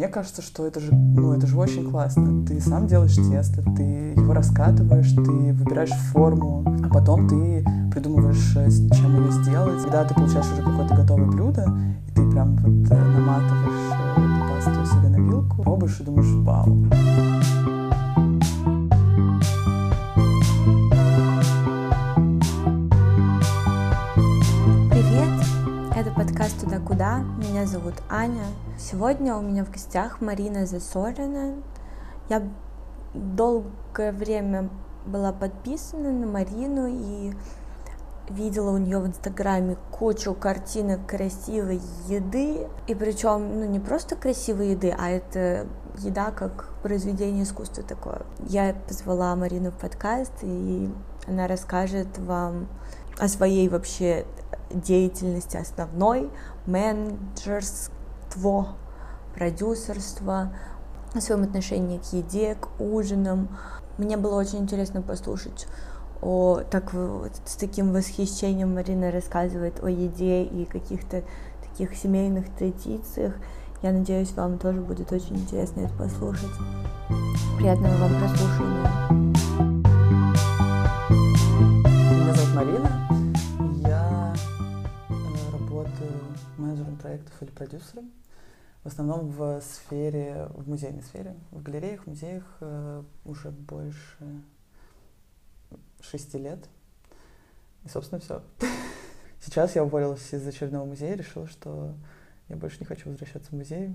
мне кажется, что это же, ну, это же очень классно. Ты сам делаешь тесто, ты его раскатываешь, ты выбираешь форму, а потом ты придумываешь, э, чем ее сделать. Когда ты получаешь уже какое-то готовое блюдо, и ты прям вот э, наматываешь э, пасту себе на вилку, пробуешь и думаешь, вау. «Туда-куда». Меня зовут Аня. Сегодня у меня в гостях Марина Засорина. Я долгое время была подписана на Марину и видела у нее в Инстаграме кучу картинок красивой еды. И причем, ну, не просто красивой еды, а это еда как произведение искусства такое. Я позвала Марину в подкаст, и она расскажет вам о своей вообще деятельности основной, менеджерство, продюсерство, своем отношении к еде, к ужинам. Мне было очень интересно послушать о так с таким восхищением Марина рассказывает о еде и каких-то таких семейных традициях. Я надеюсь, вам тоже будет очень интересно это послушать. Приятного вам прослушивания. Меня зовут Марина. Проектов или продюсером. В основном в сфере, в музейной сфере, в галереях, в музеях э, уже больше шести лет. И, собственно, все. Сейчас я уволилась из очередного музея, решила, что я больше не хочу возвращаться в музей.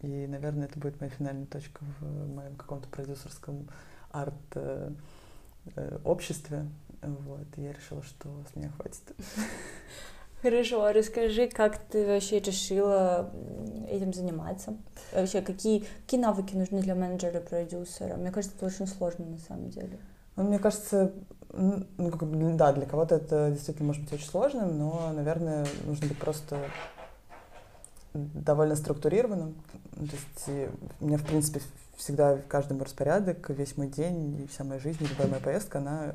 И, наверное, это будет моя финальная точка в моем каком-то продюсерском арт-обществе. Э, э, вот. Я решила, что с меня хватит. Хорошо, а расскажи, как ты вообще решила этим заниматься? Вообще, какие, какие навыки нужны для менеджера продюсера? Мне кажется, это очень сложно на самом деле. Ну, мне кажется, ну, как да, для кого-то это действительно может быть очень сложным, но, наверное, нужно быть просто довольно структурированным. То есть у меня, в принципе, всегда каждый мой распорядок, весь мой день и вся моя жизнь, любая моя поездка, она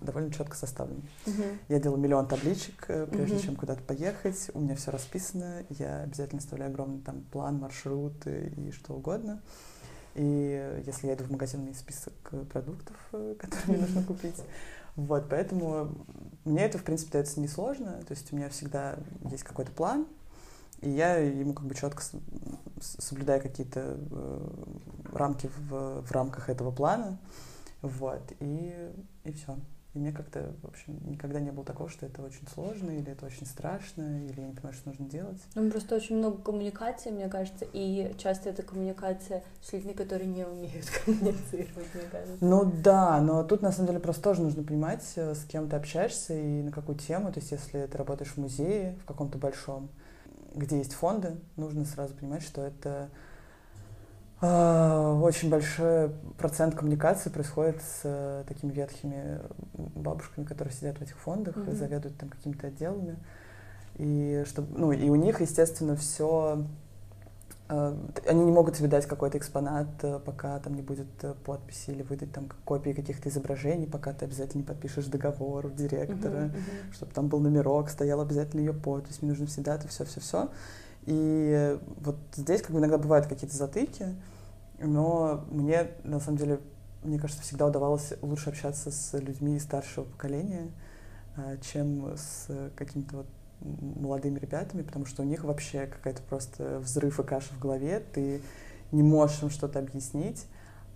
довольно четко составлен. Uh-huh. Я делаю миллион табличек, э, прежде uh-huh. чем куда-то поехать. У меня все расписано. Я обязательно оставляю огромный там план, маршрут и что угодно. И если я иду в магазин, у меня есть список э, продуктов, э, которые мне нужно купить. Вот, поэтому мне это, в принципе, дается несложно. То есть у меня всегда есть какой-то план, и я ему как бы четко соблюдаю какие-то рамки в, в рамках этого плана. Вот, и, и все. И мне как-то, в общем, никогда не было такого, что это очень сложно, или это очень страшно, или я не понимаю, что нужно делать. Ну, просто очень много коммуникации, мне кажется, и часто это коммуникация с людьми, которые не умеют коммуницировать, мне кажется. Ну да, но тут на самом деле просто тоже нужно понимать, э, с кем ты общаешься и на какую тему. То есть если ты работаешь в музее, в каком-то большом, где есть фонды, нужно сразу понимать, что это очень большой процент коммуникации происходит с э, такими ветхими бабушками, которые сидят в этих фондах mm-hmm. и заведуют там какими-то отделами. И, чтобы, ну, и у них, естественно, все э, они не могут тебе дать какой-то экспонат, э, пока там не будет подписи или выдать там копии каких-то изображений, пока ты обязательно не подпишешь договор у директора, uh-huh, uh-huh. чтобы там был номерок, стоял обязательно ее подпись, мне нужно всегда это все-все-все. И вот здесь как бы иногда бывают какие-то затыки, но мне, на самом деле, мне кажется, всегда удавалось лучше общаться с людьми старшего поколения, а, чем с какими-то вот молодыми ребятами, потому что у них вообще какая-то просто взрыв и каша в голове, ты не можешь им что-то объяснить,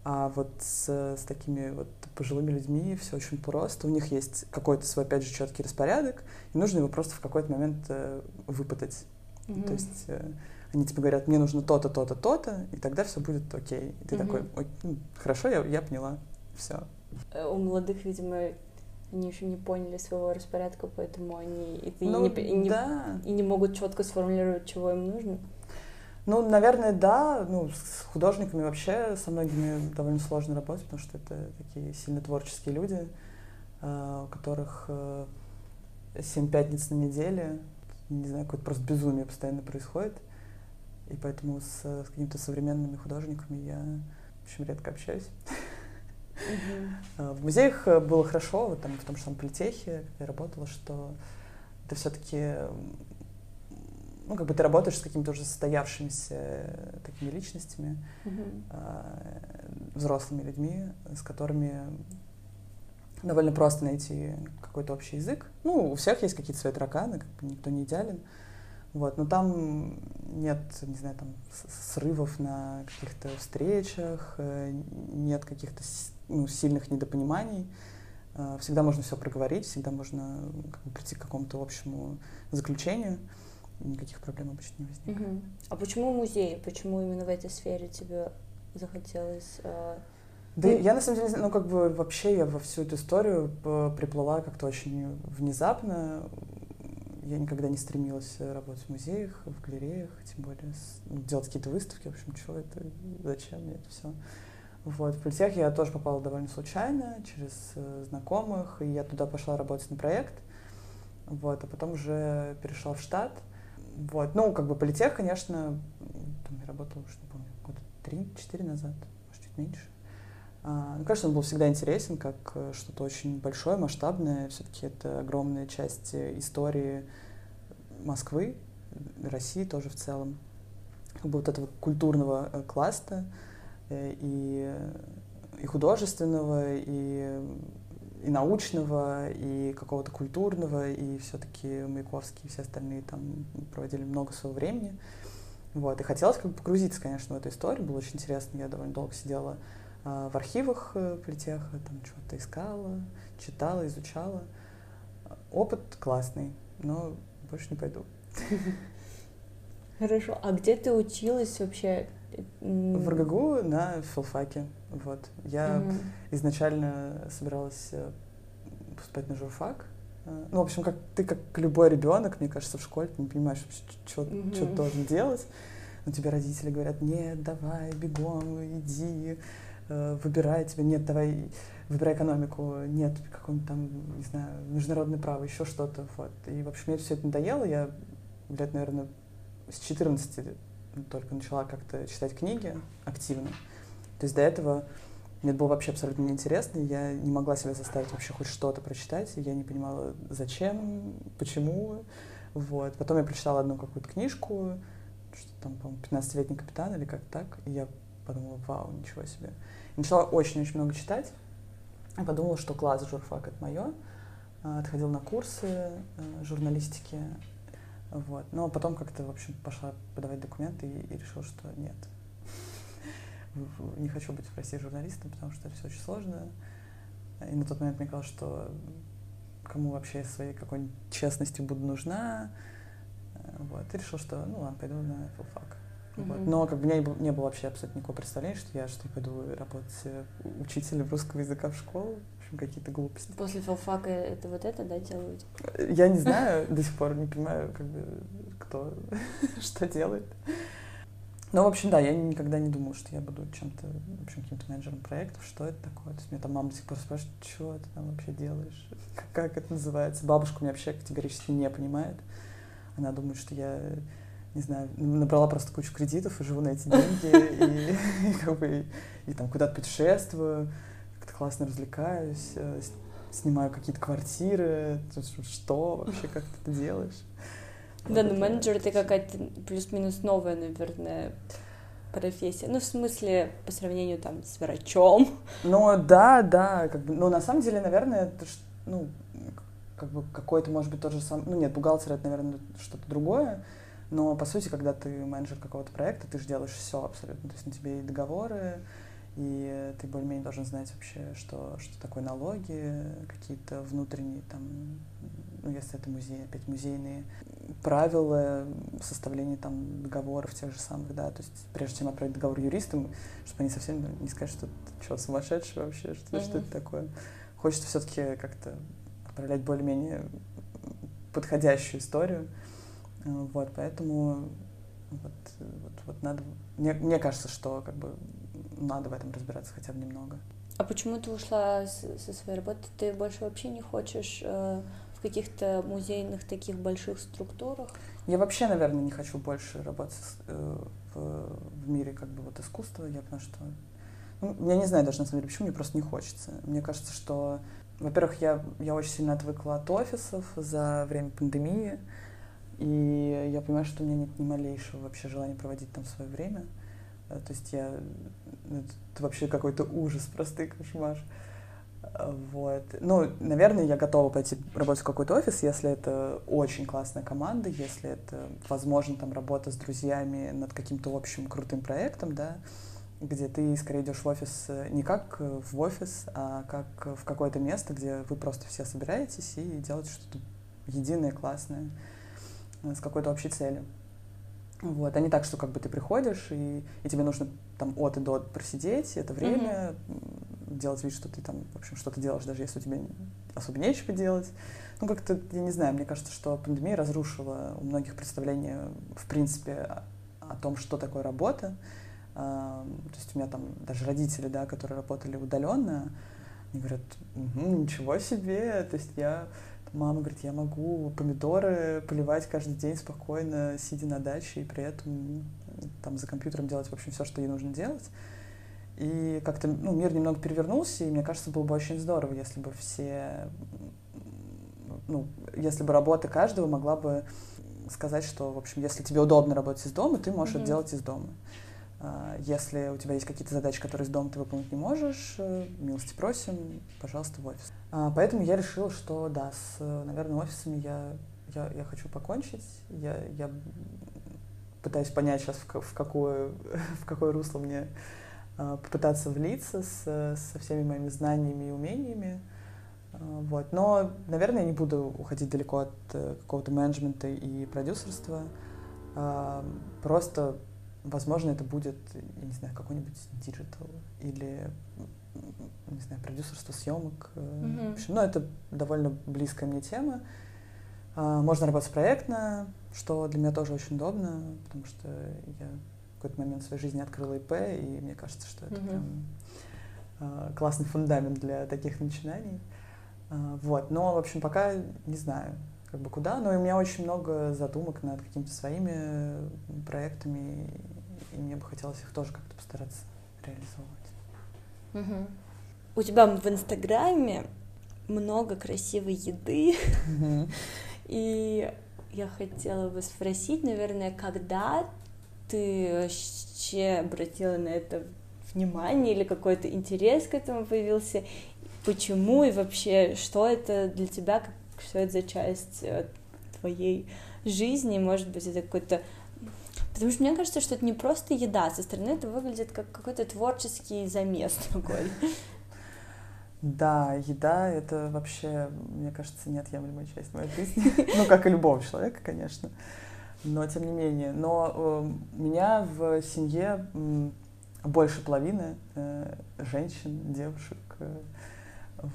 а вот с, с такими вот пожилыми людьми все очень просто. У них есть какой-то свой, опять же, четкий распорядок, и нужно его просто в какой-то момент э, выпытать. Mm-hmm. То есть э, они тебе говорят, мне нужно то-то, то-то, то-то, и тогда все будет окей. И ты mm-hmm. такой, Ой, ну, хорошо, я, я поняла, все. Э, у молодых, видимо, они еще не поняли своего распорядка, поэтому они и, ну, и, не, да. и не могут четко сформулировать, чего им нужно. Ну, наверное, да. Ну, с художниками вообще со многими довольно сложно работать, потому что это такие сильно творческие люди, э, у которых э, семь пятниц на неделе, не знаю, какое-то просто безумие постоянно происходит. И поэтому с, с какими-то современными художниками я, в общем, редко общаюсь. В музеях э, было хорошо, вот там в том же самом политехе, я работала, что это все-таки ну, как бы ты работаешь с какими-то уже состоявшимися э, такими личностями, э, взрослыми людьми, с которыми довольно просто найти какой-то общий язык. Ну, у всех есть какие-то свои тараканы, как бы никто не идеален. Вот, но там нет, не знаю, там срывов на каких-то встречах, э, нет каких-то ну, сильных недопониманий. Э, Всегда можно все проговорить, всегда можно как бы, прийти к какому-то общему заключению. Никаких проблем обычно не возникает. Мгм. А почему музей? Почему именно в этой сфере тебе захотелось? э, Да Ну- я на самом деле, ну как бы вообще я во всю эту историю п- приплыла как-то очень внезапно. Я никогда не стремилась работать в музеях, в галереях, тем более ну, делать какие-то выставки. В общем, что это, зачем мне это все. Вот, в политех я тоже попала довольно случайно, через э, знакомых, и я туда пошла работать на проект. Вот, а потом уже перешла в штат. Вот, ну, как бы политех, конечно, там я работала уже, не помню, года три-четыре назад, может, чуть меньше. А, Ну, конечно, он был всегда интересен, как э, что-то очень большое, масштабное. Все-таки это огромная часть э, истории Москвы, России тоже в целом. Как бы вот этого культурного э, класса и, и художественного, и, и научного, и какого-то культурного, и все-таки Маяковский и все остальные там проводили много своего времени. Вот. И хотелось как бы погрузиться, конечно, в эту историю. Было очень интересно. Я довольно долго сидела в архивах э, политеха, там что-то искала, читала, изучала. Опыт классный, но больше не пойду. Хорошо. А где ты училась вообще? В РГГУ на филфаке. Вот. Я мгм. изначально собиралась э, поступать на журфак. Э, Ну, в общем, как ты, как любой ребенок, мне кажется, в школе ты не понимаешь, что Мгм. ты должен делать. Но тебе родители говорят, нет, давай, бегом, иди, э, выбирай тебе, нет, давай, выбирай экономику, нет, какое-нибудь там, не знаю, международное право, еще что-то. Вот. И, в общем, мне все это надоело. Я лет, наверное, с 14 только начала как-то читать книги активно. То есть до этого мне это было вообще абсолютно неинтересно, я не могла себя заставить вообще хоть что-то прочитать, я не понимала, зачем, почему. Вот. Потом я прочитала одну какую-то книжку, что там, по-моему, 15-летний капитан или как так, и я подумала, вау, ничего себе. Начала очень-очень много читать, и подумала, что класс, журфак — это мое. Отходила на курсы э, журналистики, вот. Но потом как-то, в общем, пошла подавать документы и, и решила, что нет. Не хочу быть в России журналистом, потому что это все очень сложно. И на тот момент мне казалось, что кому вообще я своей какой-нибудь честностью буду нужна. Э, Вот. И решил, что ну ладно, пойду на филфак. Вот. Но как бы у меня не было, не было вообще абсолютно никакого представления, что я что пойду работать э, учителем русского языка в школу. В общем, какие-то глупости. После филфака это вот это, да, делают? Я не знаю, до сих пор не понимаю, как бы, кто что делает. Ну, в общем, да, я никогда не думала, что я буду чем-то, в общем, каким-то менеджером проектов, что это такое. То есть меня там мама до сих пор спрашивает, что ты там вообще делаешь, как это называется. Бабушка меня вообще категорически не понимает. Она думает, что я, не знаю, набрала просто кучу кредитов и живу на эти деньги, и, и как бы, и, там куда-то путешествую, как-то классно развлекаюсь, э, снимаю какие-то квартиры, что вообще, как ты это делаешь? Да, Вот ну это- менеджер это какая-то плюс-минус новая, наверное, профессия. Ну, в смысле, по сравнению там с врачом. Ну да, да, как бы, ну на самом деле, наверное, это ну как бы какой-то, может быть, тот же самый, ну нет, бухгалтер это, наверное, что-то другое, но по сути, когда ты менеджер какого-то проекта, ты же делаешь все абсолютно, то есть на тебе и договоры, и ты более-менее должен знать вообще, что, что такое налоги, какие-то внутренние там, ну если это музей, опять музейные правила составления там договоров тех же самых, да, то есть прежде чем отправить договор юристам, чтобы они совсем не сказали, что ты что, сумасшедший вообще, что, что Мгм. это такое. Хочется все-таки как-то отправлять более-менее подходящую историю. Э, Вот, поэтому вот, вот, вот надо... Мне, мне кажется, что как бы надо в этом разбираться хотя бы немного. А почему ты ушла со своей работы? Ты больше вообще не хочешь э, в каких-то музейных таких больших структурах? Я вообще, наверное, не хочу больше работать э, в, в мире как бы вот искусства. Я потому что... Ну, я не знаю даже на самом деле, почему, мне просто не хочется. Мне кажется, что, во-первых, я, я очень сильно отвыкла от офисов за время пандемии. И я понимаю, что у меня нет ни малейшего вообще желания проводить там свое время. Э, то есть я... Ну, это вообще какой-то ужас, простый кошмар. Э, вот. Ну, наверное, я готова пойти работать в какой-то офис, если это очень классная команда, если это, возможно, там работа с друзьями над каким-то общим крутым проектом, да, где ты скорее идешь в офис э, не как в офис, а как в какое-то место, где вы просто все собираетесь и делаете что-то единое, классное, с какой-то общей целью. Вот, а не так, что как бы ты приходишь, и, и тебе нужно там от и до просидеть это время, mm-hmm. делать вид, что ты там, в общем, что-то делаешь, даже если у тебя особо нечего делать. Ну, как-то, я не знаю, мне кажется, что пандемия разрушила у многих представление, в принципе, о, о том, что такое работа. А, то есть у меня там даже родители, да, которые работали удаленно, они говорят, угу, ничего себе, то есть я Мама говорит, я могу помидоры поливать каждый день спокойно, сидя на даче, и при этом там за компьютером делать, в общем, все, что ей нужно делать. И как-то ну, мир немного перевернулся, и мне кажется, было бы очень здорово, если бы все, ну, если бы работа каждого могла бы сказать, что, в общем, если тебе удобно работать из дома, ты можешь mm-hmm. это делать из дома. А, если у тебя есть какие-то задачи, которые из дома ты выполнить не можешь, э, милости просим, пожалуйста, в офис. А, поэтому я решила, что да, с, наверное, офисами я, я, я хочу покончить. Я, я пытаюсь понять сейчас, в, в, какое, в какое русло мне а, попытаться влиться с, со всеми моими знаниями и умениями. Вот. Но, наверное, я не буду уходить далеко от э, какого-то менеджмента и продюсерства. Просто Возможно, это будет, я не знаю, какой-нибудь digital или, не знаю, продюсерство съемок. Mm-hmm. В общем, ну, это довольно близкая мне тема. А, можно работать проектно, что для меня тоже очень удобно, потому что я в какой-то момент в своей жизни открыла ИП, и мне кажется, что это mm-hmm. прям а, классный фундамент для таких начинаний. А, вот, но, в общем, пока не знаю, как бы куда, но у меня очень много задумок над какими-то своими проектами, и мне бы хотелось их тоже как-то постараться реализовывать. Угу. У тебя в Инстаграме много красивой еды, угу. и я хотела бы спросить, наверное, когда ты вообще обратила на это внимание или какой-то интерес к этому появился, почему и вообще, что это для тебя, что это за часть э, твоей жизни, может быть, это какой-то Потому что мне кажется, что это не просто еда, со стороны это выглядит как какой-то творческий замес такой. Да, еда — это вообще, мне кажется, неотъемлемая часть моей жизни. Ну, как и любого человека, конечно. Но тем не менее. Но э, у меня в семье больше половины э, женщин, девушек, э,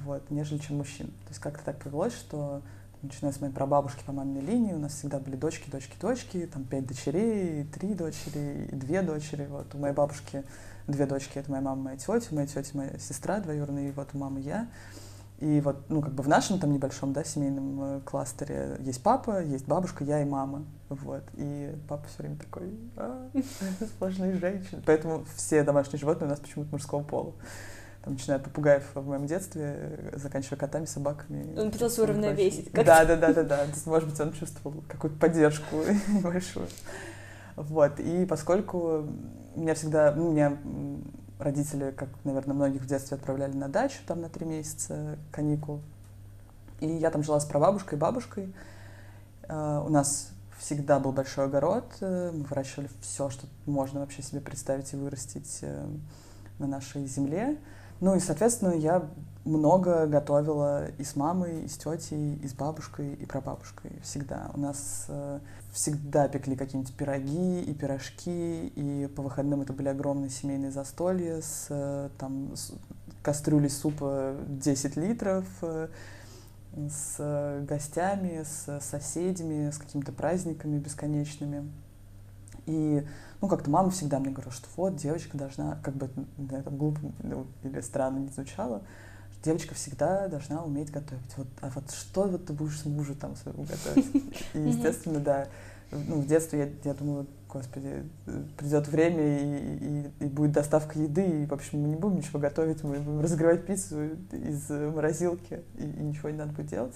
вот, нежели чем мужчин. То есть как-то так повелось, что начиная с моей прабабушки по маминой линии, у нас всегда были дочки, дочки, дочки, там пять дочерей, три дочери, и две дочери. Вот у моей бабушки две дочки, это моя мама, моя тетя, моя тетя, моя сестра двоюродная, и вот у мамы я. И вот, ну, как бы в нашем там небольшом, да, семейном э, кластере есть папа, есть бабушка, я и мама, вот. И папа все время такой, а, сложные женщины. Поэтому все домашние животные у нас почему-то мужского пола там, начиная от попугаев в моем детстве, заканчивая котами, собаками. Он пытался уравновесить. Да, да, да, да, да. Может быть, он чувствовал какую-то поддержку небольшую. Вот. И поскольку меня всегда, ну, меня родители, как, наверное, многих в детстве отправляли на дачу там на три месяца каникул. И я там жила с прабабушкой и бабушкой. Uh, у нас всегда был большой огород. Э, мы выращивали все, что можно вообще себе представить и вырастить э, на нашей земле. Ну и, соответственно, я много готовила и с мамой, и с тетей, и с бабушкой, и прабабушкой. Всегда. У нас э, всегда пекли какие-нибудь пироги и пирожки, и по выходным это были огромные семейные застолья с, э, там, с кастрюлей супа 10 литров, э, с гостями, с соседями, с какими-то праздниками бесконечными. И ну, как-то мама всегда мне говорила, что вот, девочка должна, как бы на этом глупо ну, или странно не звучало, что девочка всегда должна уметь готовить. Вот, а вот что вот ты будешь с мужем там своему готовить? И, естественно, да, ну, в детстве я, я думала, господи, придет время и, и, и будет доставка еды, и, в общем, мы не будем ничего готовить, мы будем разогревать пиццу из морозилки, и, и ничего не надо будет делать.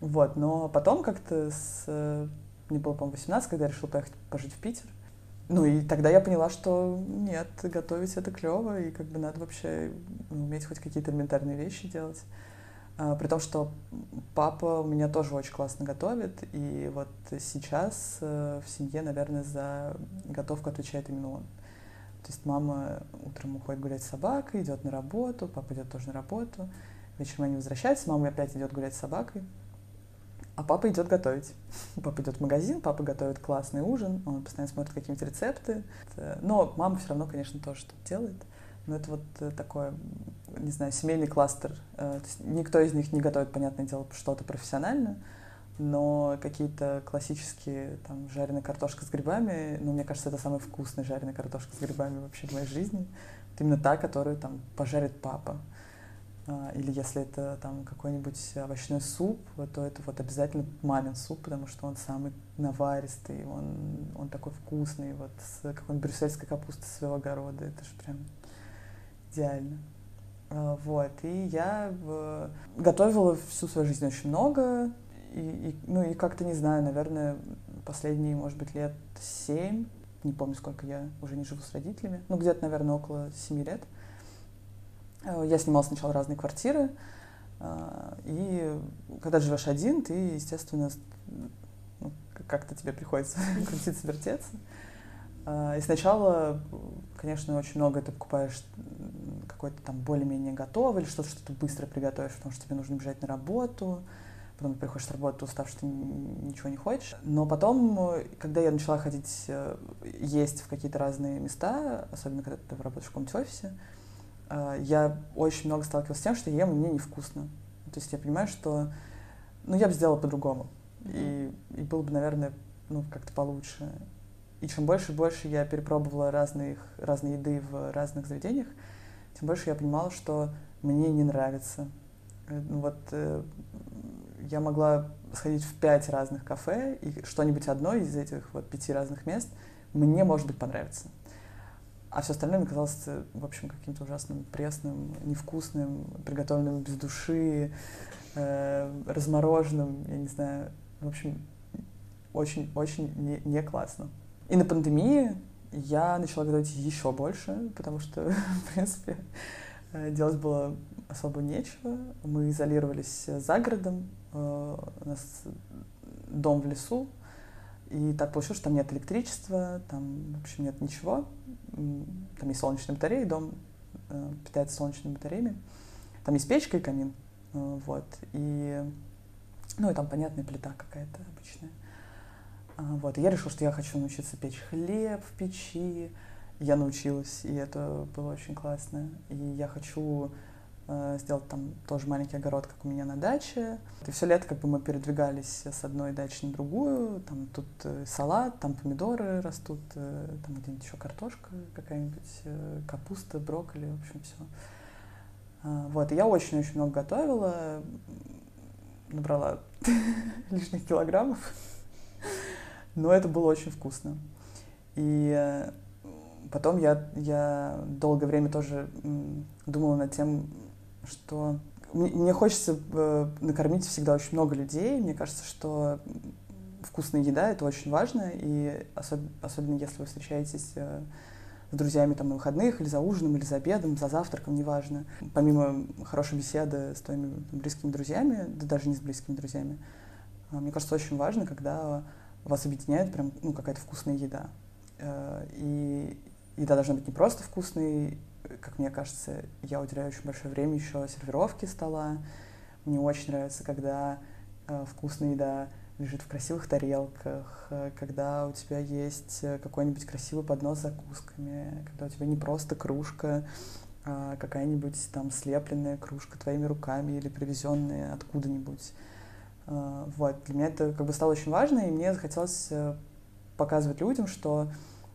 Вот, но потом как-то с мне было, по-моему, 18, когда я решила поехать пожить в Питер. Ну и тогда я поняла, что нет, готовить это клево, и как бы надо вообще уметь хоть какие-то элементарные вещи делать. А, при том, что папа у меня тоже очень классно готовит, и вот сейчас э, в семье, наверное, за готовку отвечает именно он. То есть мама утром уходит гулять с собакой, идет на работу, папа идет тоже на работу. Вечером они возвращаются, мама опять идет гулять с собакой, а папа идет готовить. Папа идет в магазин, папа готовит классный ужин, он постоянно смотрит какие-нибудь рецепты. Но мама все равно, конечно, тоже что-то делает. Но это вот э, такой, не знаю, семейный кластер. Э, никто из них не готовит, понятное дело, что-то профессионально, но какие-то классические, там, жареная картошка с грибами, ну, мне кажется, это самая вкусная жареная картошка с грибами вообще в моей жизни. Это именно та, которую там пожарит папа. А, или если это там какой-нибудь овощной суп, то это вот обязательно мамин суп, потому что он самый наваристый, он, он такой вкусный, вот с какой-нибудь брюссельской капустой своего огорода. Это же прям идеально. А, вот, и я готовила всю свою жизнь очень много, и, и, ну и как-то, не знаю, наверное, последние, может быть, лет семь, не помню, сколько я уже не живу с родителями, ну где-то, наверное, около семи лет – Э, я снимала сначала разные квартиры, э, и когда живешь один, ты, естественно, ну, как-то тебе приходится крутиться, вертеться. Э, и сначала, конечно, очень много ты покупаешь какой-то там более-менее готовый или что-то, что ты быстро приготовишь, потому что тебе нужно бежать на работу, потом ты приходишь с работы устав, что ты ничего не хочешь. Но потом, когда я начала ходить есть в какие-то разные места, особенно когда ты работаешь в каком-то офисе, я очень много сталкивалась с тем, что я ем, и мне невкусно. То есть я понимаю, что ну, я бы сделала по-другому. И, и было бы, наверное, ну, как-то получше. И чем больше и больше я перепробовала разных, разные еды в разных заведениях, тем больше я понимала, что мне не нравится. Э, ну, вот э, я могла сходить в пять разных кафе, и что-нибудь одно из этих вот пяти разных мест мне, может быть, понравится. А все остальное мне казалось, в общем, каким-то ужасным, пресным, невкусным, приготовленным без души, э, размороженным, я не знаю. В общем, очень-очень не, не классно. И на пандемии я начала готовить еще больше, потому что, в принципе, э, делать было особо нечего. Мы изолировались за городом, э, у нас дом в лесу, и так получилось, что там нет электричества, там, в общем, нет ничего. Там есть солнечные батареи, дом э, питается солнечными батареями. Там есть печка и камин. Э, вот. И, ну, и там, понятная плита какая-то обычная. А, вот. И я решила, что я хочу научиться печь хлеб в печи. Я научилась, и это было очень классно. И я хочу Э, сделать там тоже маленький огород, как у меня на даче. И все лето как бы мы передвигались с одной дачи на другую. Там тут э, салат, там помидоры растут, э, там где-нибудь еще картошка какая-нибудь, капуста, брокколи, в общем, все. Вот, и я очень-очень много готовила, набрала лишних килограммов, но это было очень вкусно. И потом я, я долгое время тоже думала над тем, что мне хочется э, накормить всегда очень много людей. Мне кажется, что вкусная еда — это очень важно, и особ особенно если вы встречаетесь э, с друзьями там на выходных, или за ужином, или за обедом, за завтраком, неважно. Помимо хорошей беседы с твоими близкими друзьями, да даже не с близкими друзьями, э, мне кажется, очень важно, когда вас объединяет прям ну, какая-то вкусная еда. И еда должна быть не просто вкусной, как мне кажется, я уделяю очень большое время еще сервировке стола. Мне очень нравится, когда э, вкусная еда лежит в красивых тарелках, э, когда у тебя есть э, какой-нибудь красивый поднос с закусками, когда у тебя не просто кружка, а какая-нибудь там слепленная кружка твоими руками или привезенная откуда-нибудь. Э, вот. Для меня это как бы стало очень важно, и мне захотелось показывать людям, что,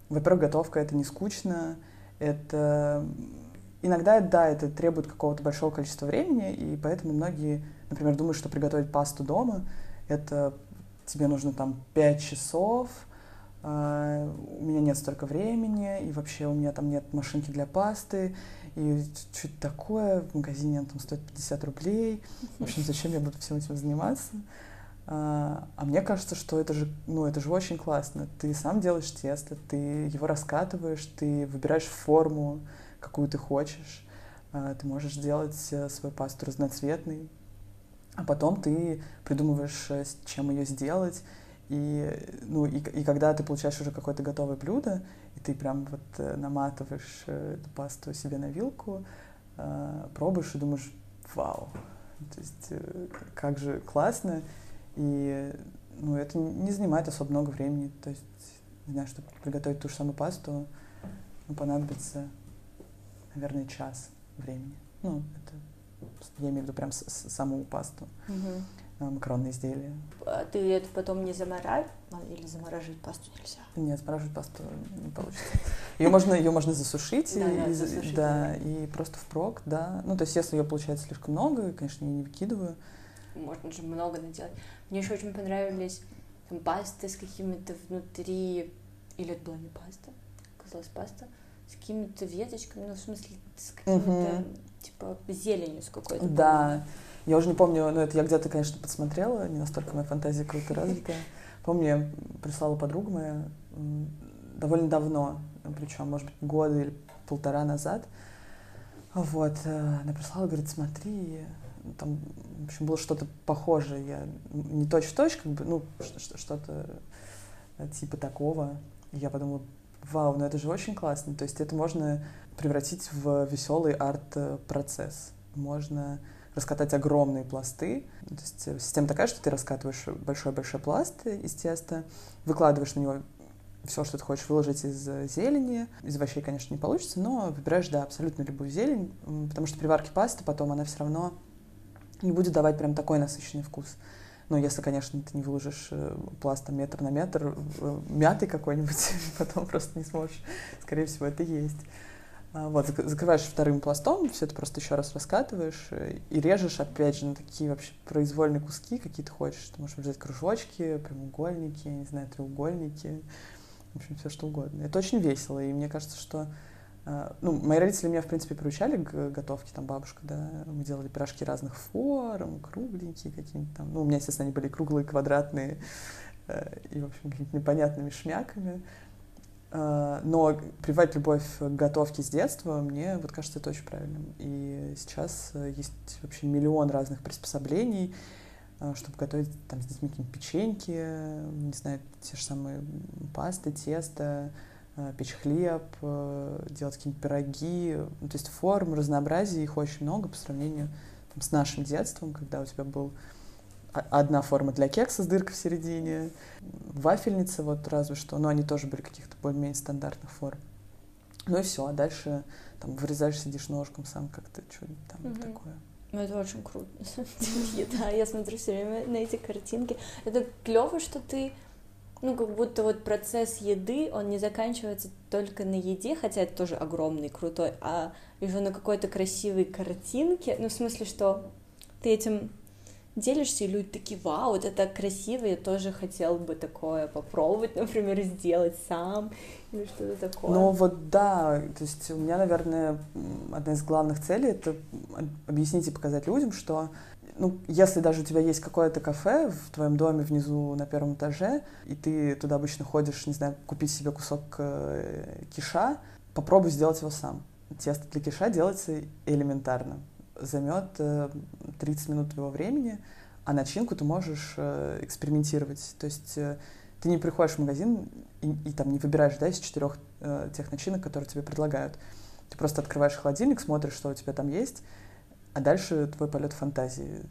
во-первых, готовка — это не скучно, это иногда, да, это требует какого-то большого количества времени, и поэтому многие, например, думают, что приготовить пасту дома, это тебе нужно там 5 часов, Uh, у меня нет столько времени, и вообще у меня там нет машинки для пасты, и что-то такое, в магазине там стоит 50 рублей. В общем, зачем я буду всем этим заниматься? А, а мне кажется, что это же, ну, это же очень классно. Ты сам делаешь тесто, ты его раскатываешь, ты выбираешь форму, какую ты хочешь. А, ты можешь сделать э, свою пасту разноцветной, а потом ты придумываешь, э, с чем ее сделать. И, ну, и, и когда ты получаешь уже какое-то готовое блюдо, и ты прям вот э, наматываешь эту пасту себе на вилку, пробуешь и думаешь, вау, то есть как же классно. И ну, это не занимает особо много времени. То есть, не знаю, чтобы приготовить ту же самую пасту, ну, понадобится, наверное, час времени. Ну, это я имею в виду прям с, с, саму пасту, угу. макаронные изделия. А ты это потом не замораживаешь? Или замораживать пасту нельзя? Нет, замораживать пасту не получится. Ее можно, ее можно засушить, да, и, да, и просто впрок, да. Ну, то есть, если ее получается слишком много, конечно, я не выкидываю. Можно же много наделать. Мне еще очень понравились там пасты с какими-то внутри, или это была не паста, казалось паста, с какими-то веточками, ну, в смысле, с какими-то, угу. типа, зеленью с какой-то. Да. Я уже не помню, но это я где-то, конечно, подсмотрела, не настолько моя фантазия круто развита. Помню, я прислала подруга моя довольно давно, причем, может быть, года или полтора назад. Вот, э, она прислала, говорит, смотри, там, в общем, было что-то похожее. Я не точь-в-точь, как бы, ну, что-то типа такого. Я подумала, вау, ну это же очень классно. То есть это можно превратить в веселый арт-процесс. Можно раскатать огромные пласты. То есть э, система такая, что ты раскатываешь большой-большой пласт из теста, выкладываешь на него все, что ты хочешь выложить из зелени. Из овощей, конечно, не получится, но выбираешь, да, абсолютно любую зелень, потому что при варке пасты потом она все равно не будет давать прям такой насыщенный вкус. Ну, если, конечно, ты не выложишь э, пластом метр на метр э, мяты какой-нибудь, потом просто не сможешь, скорее всего, это есть. А, вот, закрываешь вторым пластом, все это просто еще раз раскатываешь э, и режешь, опять же, на такие вообще произвольные куски, какие ты хочешь. Ты можешь взять кружочки, прямоугольники, не знаю, треугольники, в общем, все что угодно. Это очень весело, и мне кажется, что ну, мои родители меня, в принципе, приучали к готовке, там, бабушка, да, мы делали пирожки разных форм, кругленькие какие-нибудь там, ну, у меня, естественно, они были круглые, квадратные, э, и, в общем, какими-то непонятными шмяками, а, но прививать любовь к готовке с детства, мне вот кажется это очень правильным. И сейчас э, есть вообще миллион разных приспособлений, э, чтобы готовить там с детьми какие-нибудь печеньки, не знаю, те же самые пасты, тесто, печь хлеб, э, делать какие-нибудь пироги. Ну, то есть форм, разнообразия их очень много по сравнению там, с нашим детством, когда у тебя был одна форма для кекса с дыркой в середине, вафельница вот разве что, но они тоже были каких-то более-менее стандартных форм. Ну и все, а дальше там вырезаешь, сидишь ножком сам как-то, что-нибудь там угу. такое. Ну, это очень круто, на самом деле. Да, я смотрю все время на эти картинки. Это клево, что ты ну, как будто вот процесс еды, он не заканчивается только на еде, хотя это тоже огромный, крутой, а еще на какой-то красивой картинке, ну, в смысле, что ты этим делишься, и люди такие, вау, вот это красиво, я тоже хотел бы такое попробовать, например, сделать сам, или что-то такое. Ну вот да, то есть у меня, наверное, одна из главных целей — это объяснить и показать людям, что ну, если даже у тебя есть какое-то кафе в твоем доме внизу на первом этаже, и ты туда обычно ходишь, не знаю, купить себе кусок э, киша, попробуй сделать его сам. Тесто для киша делается элементарно. Займет э, 30 минут твоего времени, а начинку ты можешь э, экспериментировать. То есть э, ты не приходишь в магазин и, и там не выбираешь да, из четырех э, тех начинок, которые тебе предлагают. Ты просто открываешь холодильник, смотришь, что у тебя там есть, а дальше твой полет фантазии.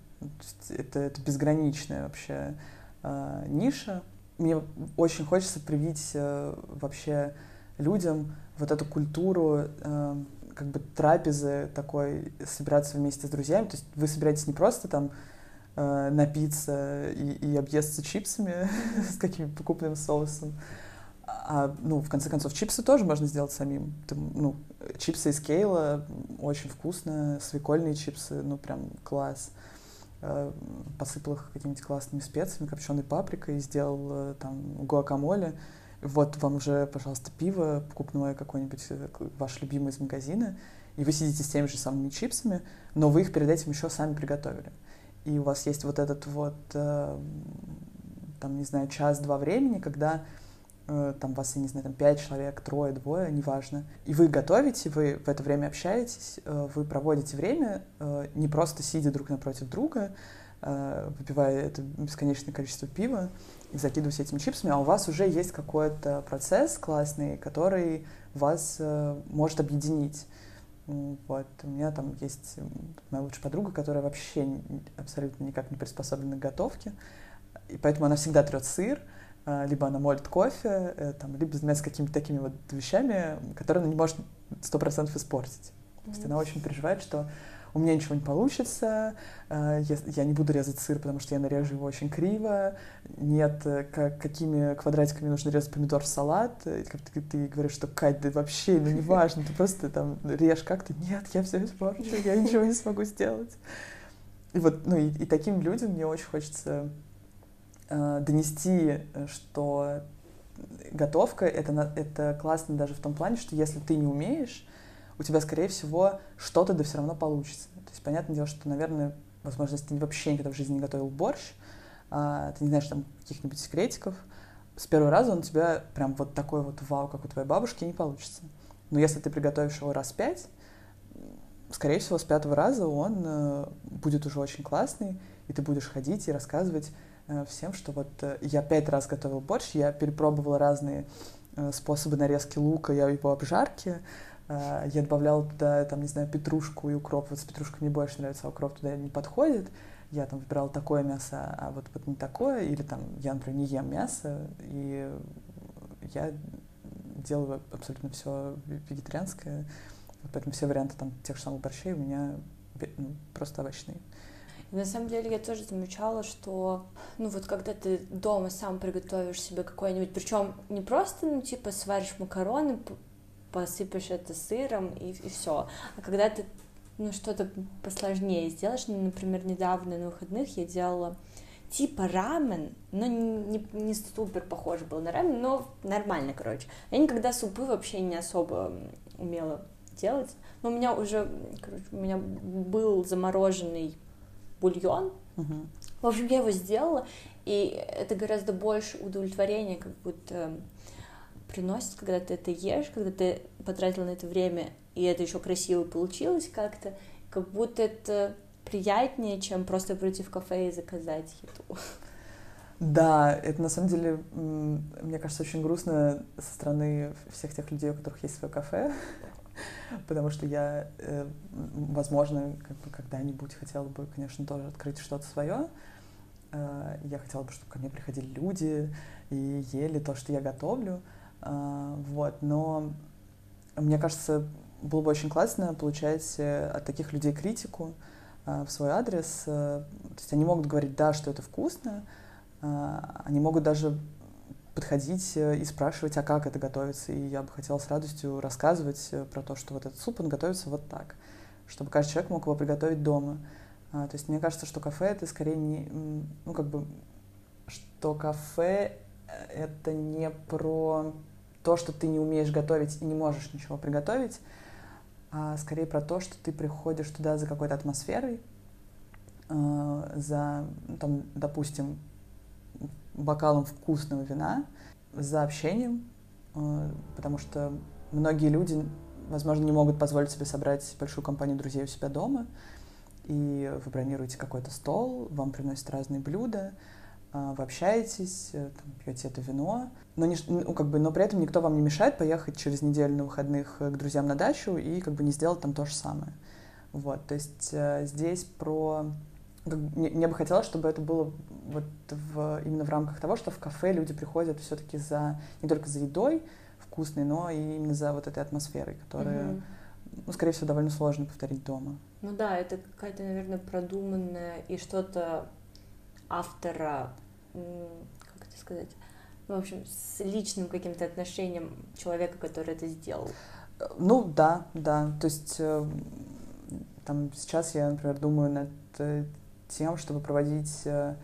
Это, это безграничная вообще э, ниша. Мне очень хочется привить э, вообще людям вот эту культуру э, как бы трапезы такой, собираться вместе с друзьями. То есть вы собираетесь не просто там э, напиться и, и объесться чипсами с каким-то покупным соусом, а, ну, в конце концов, чипсы тоже можно сделать самим. Ты, ну, чипсы из кейла очень вкусно, свекольные чипсы, ну, прям класс. А, посыпал их какими-нибудь классными специями, копченой паприкой, сделал э, там гуакамоле. Вот вам уже, пожалуйста, пиво покупное какое-нибудь, э, ваш любимый из магазина, и вы сидите с теми же самыми чипсами, но вы их перед этим еще сами приготовили. и у вас есть вот этот вот, э, там, не знаю, час-два времени, когда э, там вас, я не знаю, там пять человек, трое, двое, неважно, и вы готовите, вы в это время общаетесь, э, вы проводите время, э, не просто сидя друг напротив друга, э, выпивая это бесконечное количество пива и закидываясь этими чипсами, а у вас уже есть какой-то процесс классный, который вас э, может объединить. Вот. У меня там есть моя лучшая подруга, которая вообще абсолютно никак не приспособлена к готовке, и поэтому она всегда трет сыр, э, либо она молит кофе, э, там, либо занимается какими-то такими вот вещами, которые она не может сто процентов испортить. Mm-hmm. То есть она очень переживает, что у меня ничего не получится, э, я не буду резать сыр, потому что я нарежу его очень криво, нет, э, как, какими квадратиками нужно резать помидор в салат, как ты, ты говоришь, что, Кать, да вообще, ну неважно, ты просто там режь как-то, нет, я все испорчу, я ничего не смогу сделать. И вот, ну и, и таким людям мне очень хочется э, донести, что готовка это, это классно даже в том плане, что если ты не умеешь, у тебя, скорее всего, что-то да все равно получится. То есть, понятное дело, что, наверное, возможно, если ты вообще никогда в жизни не готовил борщ, а, ты не знаешь там каких-нибудь секретиков, с первого раза он у тебя прям вот такой вот вау, как у твоей бабушки, не получится. Но если ты приготовишь его раз пять, скорее всего, с пятого раза он э, будет уже очень классный, и ты будешь ходить и рассказывать э, всем, что вот э, я пять раз готовил борщ, я перепробовала разные э, способы нарезки лука, я его обжарки, я добавляла туда, там, не знаю, петрушку и укроп. Вот с петрушкой мне больше нравится, а укроп туда не подходит. Я там выбирала такое мясо, а вот, вот не такое. Или там я, например, не ем мясо, и я делаю абсолютно все вегетарианское. Поэтому все варианты там тех же самых борщей у меня ну, просто овощные. На самом деле я тоже замечала, что, ну вот когда ты дома сам приготовишь себе какой-нибудь, причем не просто, ну типа сваришь макароны, посыпешь это сыром и, и все. А когда ты ну, что-то посложнее сделаешь, ну, например, недавно на выходных я делала типа рамен, но не, не супер похоже было на рамен, но нормально, короче. Я никогда супы вообще не особо умела делать. Но у меня уже, короче, у меня был замороженный бульон. Угу. В общем, я его сделала, и это гораздо больше удовлетворения, как будто приносит, когда ты это ешь, когда ты потратил на это время, и это еще красиво получилось как-то, как будто это приятнее, чем просто прийти в кафе и заказать еду. Да, это на самом деле, мне кажется, очень грустно со стороны всех тех людей, у которых есть свое кафе, потому что я, э, возможно, как бы когда-нибудь хотела бы, конечно, тоже открыть что-то свое. Э, я хотела бы, чтобы ко мне приходили люди и ели то, что я готовлю. А, вот, но мне кажется, было бы очень классно получать э, от таких людей критику в свой адрес. Э, то есть они могут говорить, да, что это вкусно, они могут даже подходить э, и спрашивать, а как это готовится. И я бы хотела с радостью рассказывать про то, что вот этот суп, он готовится вот так, чтобы каждый человек мог его приготовить дома. То есть мне кажется, что кафе это скорее не, ну как бы, что кафе это не про то, что ты не умеешь готовить и не можешь ничего приготовить, а скорее про то, что ты приходишь туда за какой-то атмосферой, э, за, ну, там, допустим, бокалом вкусного вина, за общением, э, потому что многие люди, возможно, не могут позволить себе собрать большую компанию друзей у себя дома, и вы бронируете какой-то стол, вам приносят разные блюда, а, вы общаетесь, э, там, пьете это вино, но, не, ну, как бы, но при этом никто вам не мешает поехать через неделю на выходных э, к друзьям на дачу и как бы не сделать там то же самое. Вот, то есть э, здесь про... Мне, бы хотелось, чтобы это было вот в, именно в рамках того, что в кафе люди приходят все-таки за не только за едой вкусной, но и именно за вот этой атмосферой, которая, mm-hmm. ну, скорее всего, довольно сложно повторить дома. Ну да, это какая-то, наверное, продуманная и что-то автора как это сказать, ну, в общем, с личным каким-то отношением человека, который это сделал. Ну, да, да. То есть э, там сейчас я, например, думаю над э, тем, чтобы проводить э,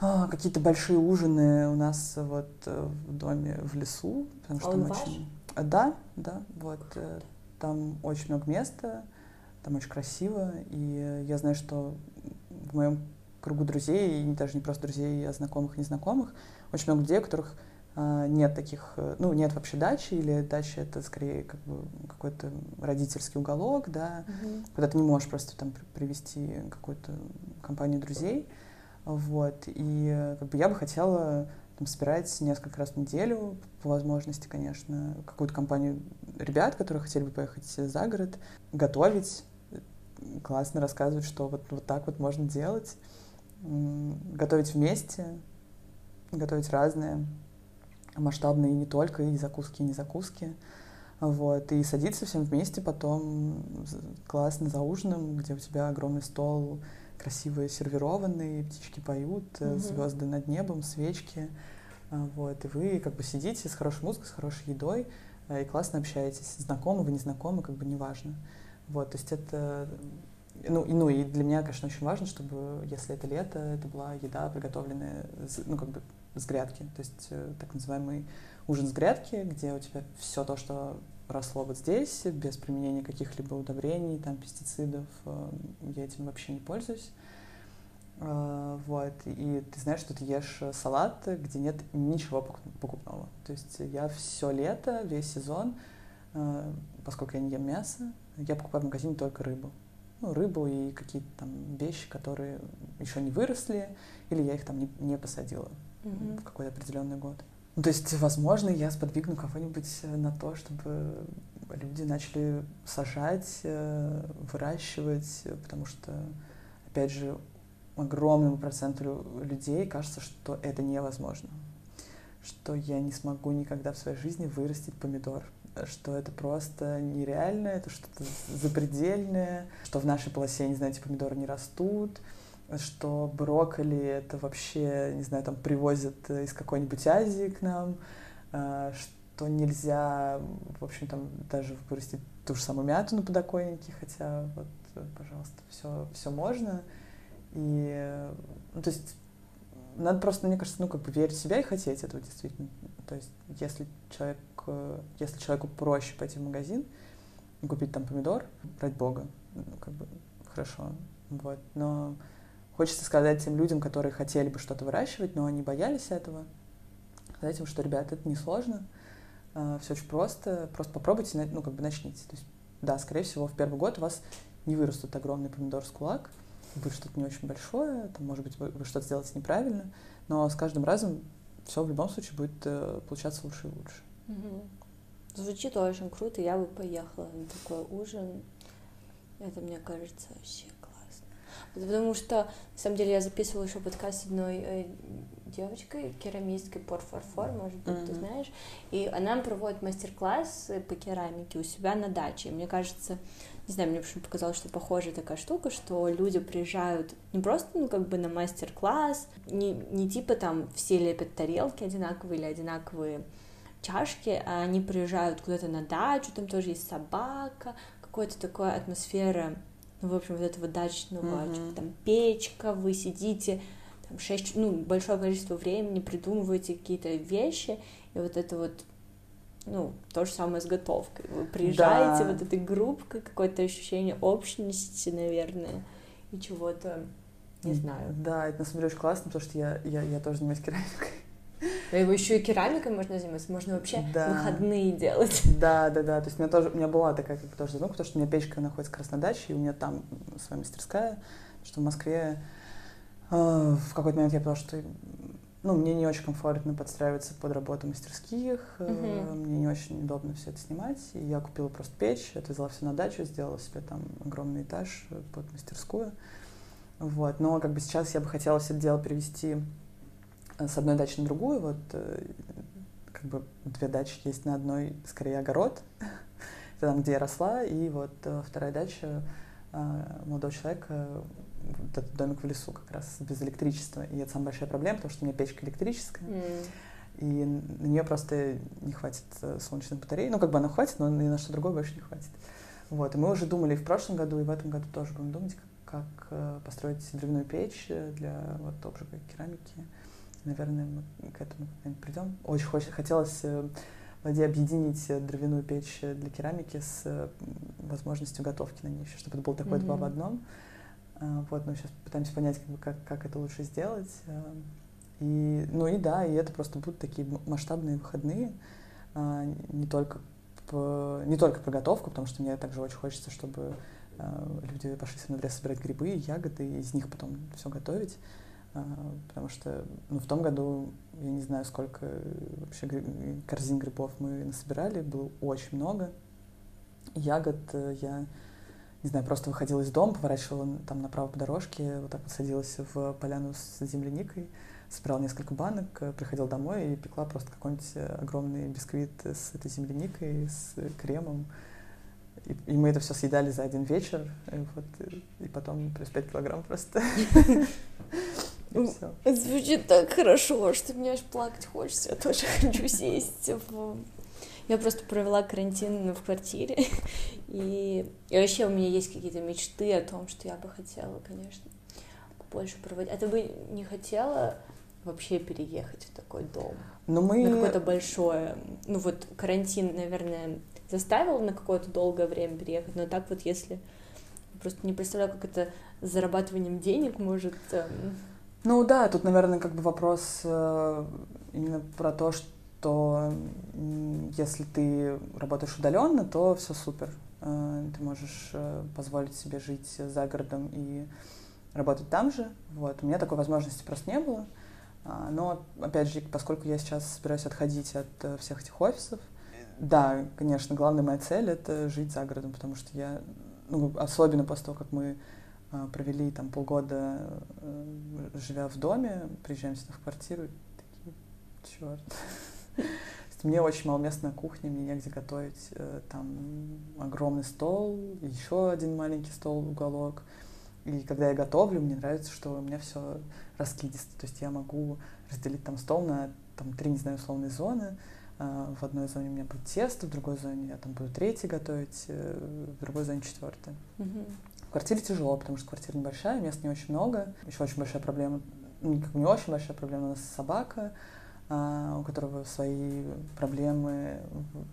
а, какие-то большие ужины у нас вот в доме в лесу, потому что а там очень... Да, да, вот. Там очень много места, там очень красиво, и я знаю, что в моем кругу друзей, и даже не просто друзей, а знакомых и незнакомых, очень много людей, у которых нет таких, э, ну, нет вообще дачи, или дача это скорее как бы какой-то родительский уголок, да, mm-hmm. куда ты не можешь просто там привести какую-то компанию друзей, вот, и э, как бы я бы хотела там, собирать несколько раз в неделю, по возможности, конечно, какую-то компанию ребят, которые хотели бы поехать за город, готовить, классно рассказывать, что вот, вот так вот можно делать, готовить вместе, готовить разное, масштабные не только, и закуски, и не закуски. Вот, и садиться всем вместе потом классно за ужином, где у тебя огромный стол, красивые сервированные, птички поют, mm-hmm. звезды над небом, свечки. А, вот, и вы как бы сидите с хорошей музыкой, с хорошей едой э, и классно общаетесь. Знакомы вы, не знакомы, как бы неважно. Вот, то есть это ну, и, ну, и для меня, конечно, очень важно, чтобы, если это лето, это была еда, приготовленная, ну, как бы с грядки. То есть э, так называемый ужин с грядки, где у тебя все то, что росло вот здесь, без применения каких-либо удобрений, там, пестицидов, э, я этим вообще не пользуюсь. Э, вот, и ты знаешь, что ты ешь салат, где нет ничего покупного. То есть я все лето, весь сезон, поскольку я не ем мясо, я покупаю в магазине только рыбу ну, рыбу и какие-то там вещи, которые еще не выросли, или я их там не, не посадила в какой-то определенный год. Ну, то есть, возможно, я сподвигну кого-нибудь э, на то, чтобы люди начали сажать, э, выращивать, потому что, опять же, огромному проценту людей кажется, что это невозможно, что я не смогу никогда в своей жизни вырастить помидор что это просто нереально, это что-то запредельное, что в нашей полосе, не знаю, эти помидоры не растут, что брокколи это вообще, не знаю, там привозят из какой-нибудь Азии к нам, а, что нельзя, в общем, там даже вырастить ту же самую мяту на подоконнике, хотя вот, пожалуйста, все, все можно. И, ну, то есть, надо просто, мне кажется, ну, как бы верить в себя и хотеть этого действительно. То есть, если человек Э, если человеку проще пойти в магазин купить там помидор, ради бога, ну, как бы хорошо, вот, но хочется сказать тем людям, которые хотели бы что-то выращивать, но они боялись этого, сказать им, что, ребята, это несложно, э, все очень просто, просто попробуйте, ну, как бы начните. То есть, да, скорее всего, в первый год у вас не вырастут огромный помидор с кулак, будет что-то не очень большое, там, может быть, вы, что-то сделаете неправильно, но с каждым разом все в любом случае будет э, получаться лучше и лучше. Угу. Звучит очень круто, я бы поехала на такой ужин. Это, мне кажется, вообще. Потому что, на самом деле, я записывала еще подкаст с одной э, девочкой, керамисткой Пор Фарфор, может быть, mm-hmm. ты знаешь. И она проводит мастер-класс по керамике у себя на даче. И мне кажется, не знаю, мне почему показалось, что похожая такая штука, что люди приезжают не просто, ну, как бы на мастер-класс, не, не типа там все лепят тарелки одинаковые или одинаковые чашки, а они приезжают куда-то на дачу, там тоже есть собака, какая-то такая атмосфера, в общем, вот этого дачного, mm-hmm. типа, там печка, вы сидите, там шесть, ну, большое количество времени придумываете какие-то вещи, и вот это вот ну, то же самое с готовкой. Вы приезжаете, да. вот этой группкой, какое-то ощущение общности, наверное, и чего-то, не знаю. Да, это на самом деле очень классно, потому что я, я, я тоже занимаюсь керамикой. Но его еще и керамикой можно заниматься, можно вообще да. выходные делать. Да, да, да. То есть у меня тоже, у меня была такая как бы тоже задумка, потому что у меня печка находится как раз на даче, и у меня там своя мастерская, что в Москве э, в какой-то момент я поняла, что ну, мне не очень комфортно подстраиваться под работу мастерских, uh-huh. мне не очень удобно все это снимать, и я купила просто печь, отвезла все на дачу, сделала себе там огромный этаж под мастерскую, вот, но как бы сейчас я бы хотела все это дело перевести с одной дачи на другую. Вот э, как бы две дачи есть на одной, скорее, огород, там, где я росла, и вот э, вторая дача э, молодого человека, вот этот домик в лесу как раз без электричества. И это самая большая проблема, потому что у меня печка электрическая. Mm. И на нее просто не хватит солнечных батарей. Ну, как бы она хватит, но ни на что другое больше не хватит. Вот. И мы уже думали и в прошлом году, и в этом году тоже будем думать, как, как построить древную печь для вот, обжига керамики наверное, мы к этому придем. Очень хоч- хотелось э, Владе объединить э, дровяную печь для керамики с возможностью готовки на ней, чтобы это был такой mm-hmm. два в одном. А, вот, но сейчас пытаемся понять, как, бы, как, как это лучше сделать. И, ну и да, и это просто будут такие масштабные выходные, не только, по, не только подготовку, потому что мне также очень хочется, чтобы люди пошли со мной в лес собирать грибы и ягоды, и из них потом все готовить. Потому что ну, в том году, я не знаю, сколько вообще корзин грибов мы насобирали, было очень много. Ягод э, я не знаю, просто выходила из дома, поворачивала там направо по дорожке, вот так вот садилась в поляну с земляникой, собирала несколько банок, э, приходила домой и пекла просто какой-нибудь э, огромный бисквит с этой земляникой, с кремом. И, и мы это все съедали за один вечер, и, вот, и потом плюс 5 килограмм просто. Звучит так хорошо, что мне аж плакать хочется. Я тоже хочу сесть в я просто провела карантин в квартире, и, и вообще у меня есть какие-то мечты о том, что я бы хотела, конечно, больше проводить. А ты бы не хотела вообще переехать в такой дом? Но ну, мы... На какое-то большое... Ну вот карантин, наверное, заставил на какое-то долгое время переехать, но так вот если... Просто не представляю, как это с зарабатыванием денег может... Эм... Ну да, тут, наверное, как бы вопрос э, именно про то, что если ты работаешь удаленно, то все супер. Э, ты можешь э, позволить себе жить за городом и работать там же. Вот. У меня такой возможности просто не было. А, но, опять же, поскольку я сейчас собираюсь отходить от всех этих офисов, да, конечно, главная моя цель — это жить за городом, потому что я, ну, особенно после того, как мы провели там полгода, живя в доме, приезжаем сюда в квартиру, такие, черт, мне очень мало места на кухне, мне негде готовить. Э, там огромный стол, еще один маленький стол, уголок. И когда я готовлю, мне нравится, что у меня все раскидисто. То есть я могу разделить там стол на там, три, не знаю, условные зоны. Э, в одной зоне у меня будет тесто, в другой зоне я там буду третий готовить, э, в другой зоне четвертый. Mm-hmm. В квартире тяжело, потому что квартира небольшая, места не очень много. Еще очень большая проблема, ну, не очень большая проблема, у нас собака. А, у которого свои проблемы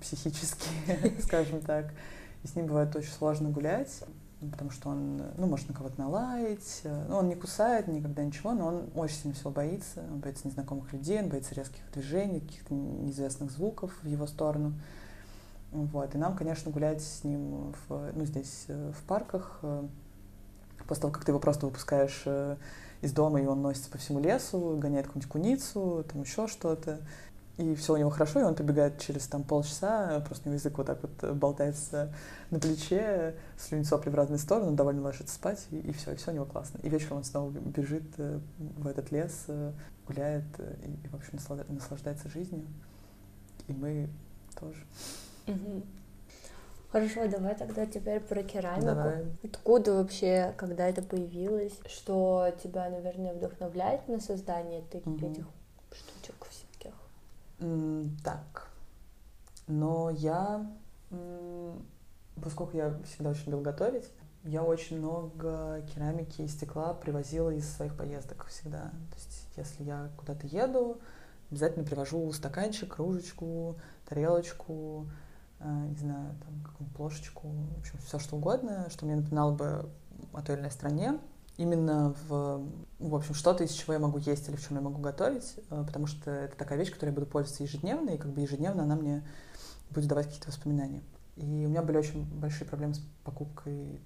психические, скажем так. И с ним бывает очень сложно гулять, потому что он, ну, может на кого-то налаять. Ну, он не кусает никогда ничего, но он очень сильно всего боится. Он боится незнакомых людей, он боится резких движений, каких-то неизвестных звуков в его сторону. Вот. И нам, конечно, гулять с ним в, ну, здесь э, в парках, э, после того, как ты его просто выпускаешь э, из дома, и он носится по всему лесу, гоняет какую-нибудь куницу, там еще что-то. И все у него хорошо, и он побегает через там полчаса, просто у него язык вот так вот болтается на плече, слюнит сопли в разные стороны, он довольно ложится спать, и, и все, и все у него классно. И вечером он снова бежит э, в этот лес, э, гуляет э, и, и в общем, наслаждается жизнью. И мы тоже. Угу. Хорошо, давай тогда теперь про керамику. Давай. Откуда вообще, когда это появилось, что тебя, наверное, вдохновляет на создание таких угу. этих так, но я, поскольку я всегда очень любил готовить, я очень много керамики и стекла привозила из своих поездок всегда. То есть, если я куда-то еду, обязательно привожу стаканчик, кружечку, тарелочку, Э, не знаю, там, какую-нибудь плошечку, в общем, все что угодно, что мне напоминало бы о той или иной стране. Именно в, в общем, что-то, из чего я могу есть или в чем я могу готовить, э, потому что это такая вещь, которой я буду пользоваться ежедневно, и как бы ежедневно она мне будет давать какие-то воспоминания. И у меня были очень большие проблемы с покупкой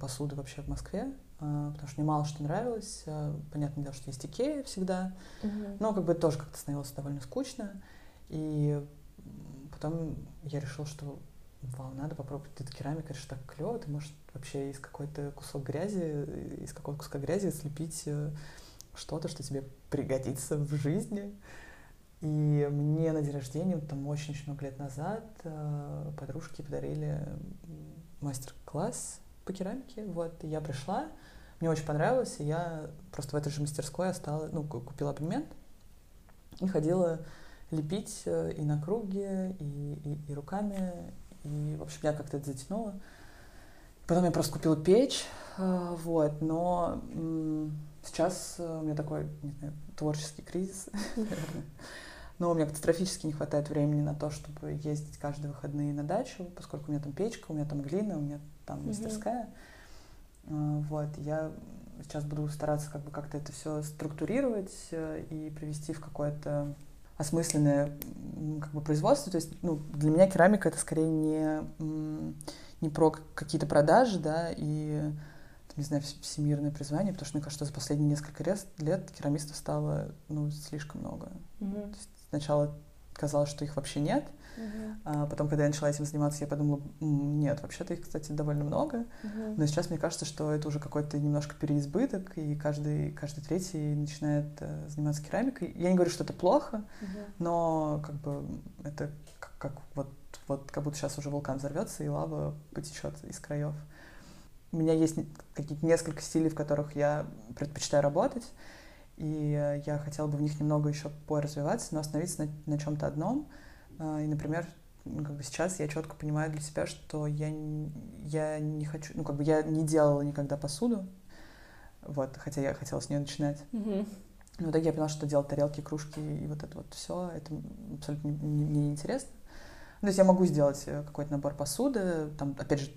посуды вообще в Москве, э, потому что мне мало что нравилось. Понятно дело, что есть Икея всегда, mm-hmm. но как бы тоже как-то становилось довольно скучно. И потом я решил, что вау, надо попробовать. Эта керамика, это же так клево, ты можешь вообще из какой-то кусок грязи, из какого-то куска грязи слепить э, что-то, что тебе пригодится в жизни. И мне на день рождения, там очень-очень много лет назад, э, подружки подарили мастер-класс по керамике. Вот, и я пришла, мне очень понравилось, и я просто в этой же мастерской осталась, ну, купила абонемент и ходила лепить э, и на круге, и, и, и руками. И, в общем, я как-то это затянула. Потом я просто купила печь, э, вот, но сейчас э, у меня такой, не знаю, творческий кризис, Но у меня катастрофически не хватает времени на то, чтобы ездить каждые выходные на дачу, поскольку у меня там печка, у меня там глина, у меня там мастерская. Вот, я сейчас буду стараться как бы как-то это все структурировать и привести в какое-то осмысленное как бы, производство. То есть ну, для меня керамика это скорее не, не про какие-то продажи, да, и не знаю, всемирное призвание, потому что мне кажется, за последние несколько лет керамистов стало ну, слишком много. Mm-hmm. Сначала казалось, что их вообще нет, Uh-huh. А потом, когда я начала этим заниматься, я подумала, нет, вообще-то их, кстати, довольно много. Uh-huh. Но сейчас мне кажется, что это уже какой-то немножко переизбыток, и каждый, каждый третий начинает э, заниматься керамикой. Я не говорю, что это плохо, uh-huh. но как бы это как, как вот, вот как будто сейчас уже вулкан взорвется, и лава потечет из краев. У меня есть какие-то несколько стилей, в которых я предпочитаю работать, и я хотела бы в них немного еще поразвиваться, но остановиться на, на чем-то одном — а, и, например, как бы сейчас я четко понимаю для себя, что я, я не хочу, ну, как бы я не делала никогда посуду, вот, хотя я хотела с нее начинать. Mm-hmm. Но в итоге я поняла, что делать тарелки, кружки и вот это вот все, это абсолютно мне не интересно. Ну, то есть я могу сделать э, какой-то набор посуды, там, опять же,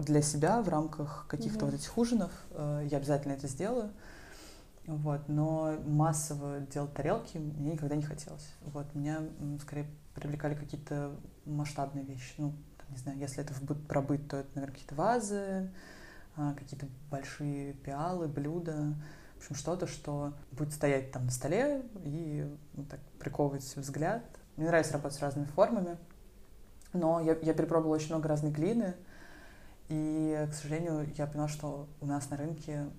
для себя в рамках каких-то mm-hmm. вот этих ужинов, э, я обязательно это сделаю. Вот, но массово делать тарелки мне никогда не хотелось. Вот, меня скорее привлекали какие-то масштабные вещи. Ну, там, не знаю, если это в быт, про быт, то это, наверное, какие-то вазы, а, какие-то большие пиалы, блюда. В общем, что-то, что будет стоять там на столе и ну, так приковывать взгляд. Мне нравится работать с разными формами, но я, я перепробовала очень много разной глины, и, к сожалению, я поняла, что у нас на рынке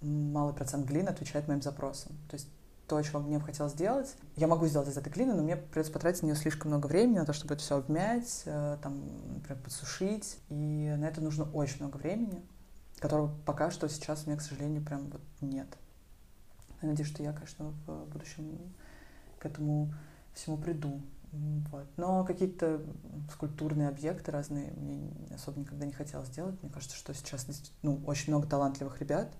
малый процент глины отвечает моим запросам. То есть то, чего мне хотелось сделать. Я могу сделать из этой глины, но мне придется потратить на нее слишком много времени, на то, чтобы это все обмять, э, там, например, подсушить. И на это нужно очень много времени, которого пока что сейчас у меня, к сожалению, прям вот нет. Я надеюсь, что я, конечно, в будущем к этому всему приду. Вот. Но какие-то скульптурные объекты разные мне особо никогда не хотелось сделать. Мне кажется, что сейчас ну, очень много талантливых ребят,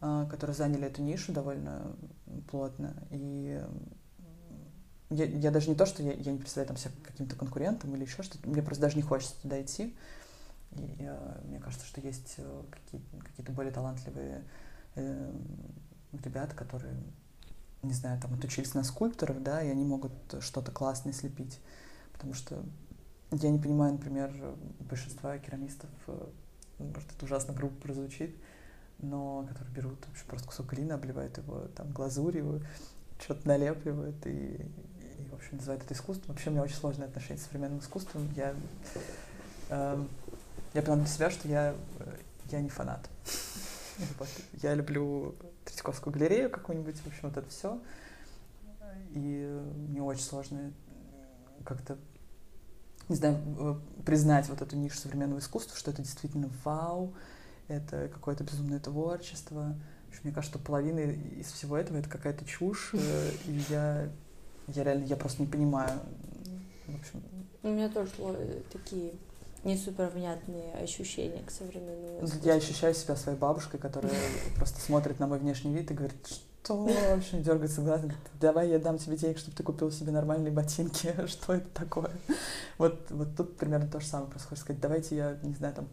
которые заняли эту нишу довольно плотно. И я, я даже не то, что я, я не представляю там себя каким-то конкурентом или еще что-то, мне просто даже не хочется туда идти. И я, мне кажется, что есть э, какие, какие-то более талантливые э, ребята, которые, не знаю, там отучились на скульпторов, да, и они могут что-то классное слепить. Потому что я не понимаю, например, большинства керамистов, э, может, это ужасно грубо прозвучит, но которые берут вообще просто кусок глины, обливают его там глазурью, что-то налепливают и, и, в общем, называют это искусством. Вообще у меня очень сложное отношение с современным искусством. Я, э, я поняла для себя, что я, я не фанат. Я люблю Третьяковскую галерею какую-нибудь, в общем, вот это все. И мне очень сложно как-то не знаю, э, признать вот эту нишу современного искусства, что это действительно вау, это какое-то безумное творчество. Общем, мне кажется, что половина из всего этого это какая-то чушь, э, и я, я реально, я просто не понимаю. В общем. У меня тоже такие не супер внятные ощущения к современному искусству. Я ощущаю себя своей бабушкой, которая просто смотрит на мой внешний вид и говорит, что вообще дергается глаз, говорит, давай я дам тебе денег, чтобы ты купил себе нормальные ботинки, что это такое? Вот, вот тут примерно то же самое происходит, сказать, давайте я, не знаю, там,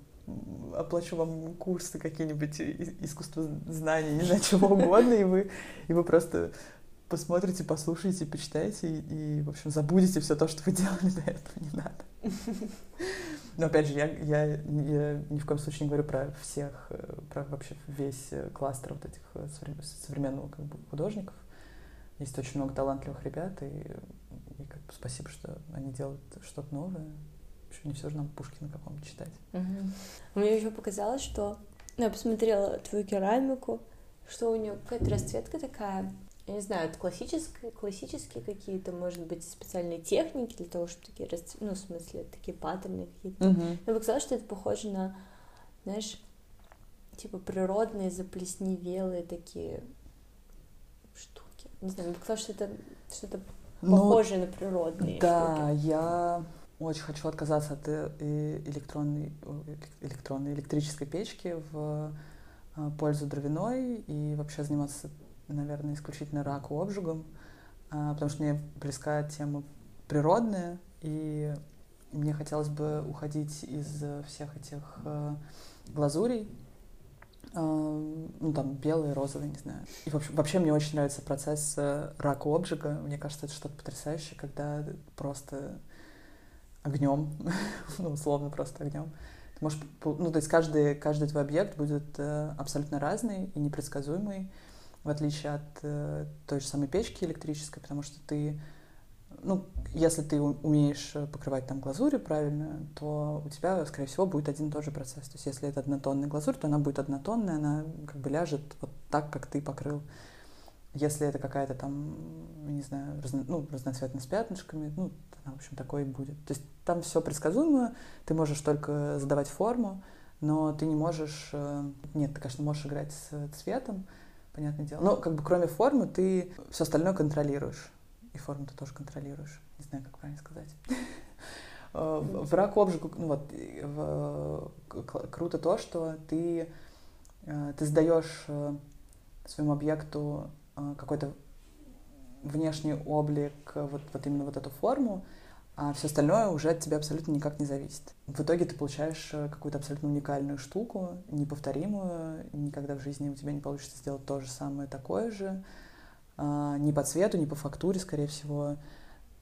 оплачу вам курсы какие-нибудь искусства знаний, не знаю, чего угодно, и вы, и вы просто посмотрите, послушаете, почитаете и, и, в общем, забудете все то, что вы делали до этого, не надо. Но опять же, я, я, я ни в коем случае не говорю про всех, э, про вообще весь кластер вот этих э, современного как бы, художников. Есть очень много талантливых ребят, и, и как бы спасибо, что они делают что-то новое что не все же нам Пушкина какого-нибудь читать. Угу. Мне еще показалось, что ну, я посмотрела твою керамику, что у нее какая-то расцветка такая, я не знаю, это классические, классические какие-то, может быть, специальные техники для того, чтобы такие, расцвет... ну, в смысле, такие паттерны какие-то. Угу. Мне показалось, что это похоже на, знаешь, типа природные заплесневелые такие штуки. Не знаю, мне показалось, что это что-то ну, похожее на природные да, штуки. Да, я очень хочу отказаться от э, электронной, электронной электрической печки в э, пользу дровяной и вообще заниматься, наверное, исключительно раку обжигом, а, потому что мне близка тема природная, и мне хотелось бы уходить из всех этих э, глазурей ну, там, белые, розовые, не знаю. И вообще, вообще мне очень нравится процесс рака обжига. Мне кажется, это что-то потрясающее, когда просто огнем, ну, условно просто огнем. Ты можешь, ну, то есть каждый, каждый твой объект будет э, абсолютно разный и непредсказуемый, в отличие от э, той же самой печки электрической, потому что ты ну, если ты умеешь покрывать там глазурью правильно, то у тебя, скорее всего, будет один и тот же процесс. То есть если это однотонная глазурь, то она будет однотонная, она как бы ляжет вот так, как ты покрыл. Если это какая-то там, не знаю, разно, ну, разноцветная с пятнышками, ну, в общем, такое и будет. То есть там все предсказуемо, ты можешь только задавать форму, но ты не можешь... Э, нет, ты, конечно, можешь играть с цветом, понятное дело. Но как бы кроме формы ты все остальное контролируешь и форму ты тоже контролируешь. Не знаю, как правильно сказать. Э, в рак обжигу, ну вот, круто то, что ты, э, ты сдаешь э, своему объекту какой-то внешний облик, вот, вот именно вот эту форму, а все остальное уже от тебя абсолютно никак не зависит. В итоге ты получаешь какую-то абсолютно уникальную штуку, неповторимую, никогда в жизни у тебя не получится сделать то же самое такое же, а, ни по цвету, ни по фактуре, скорее всего.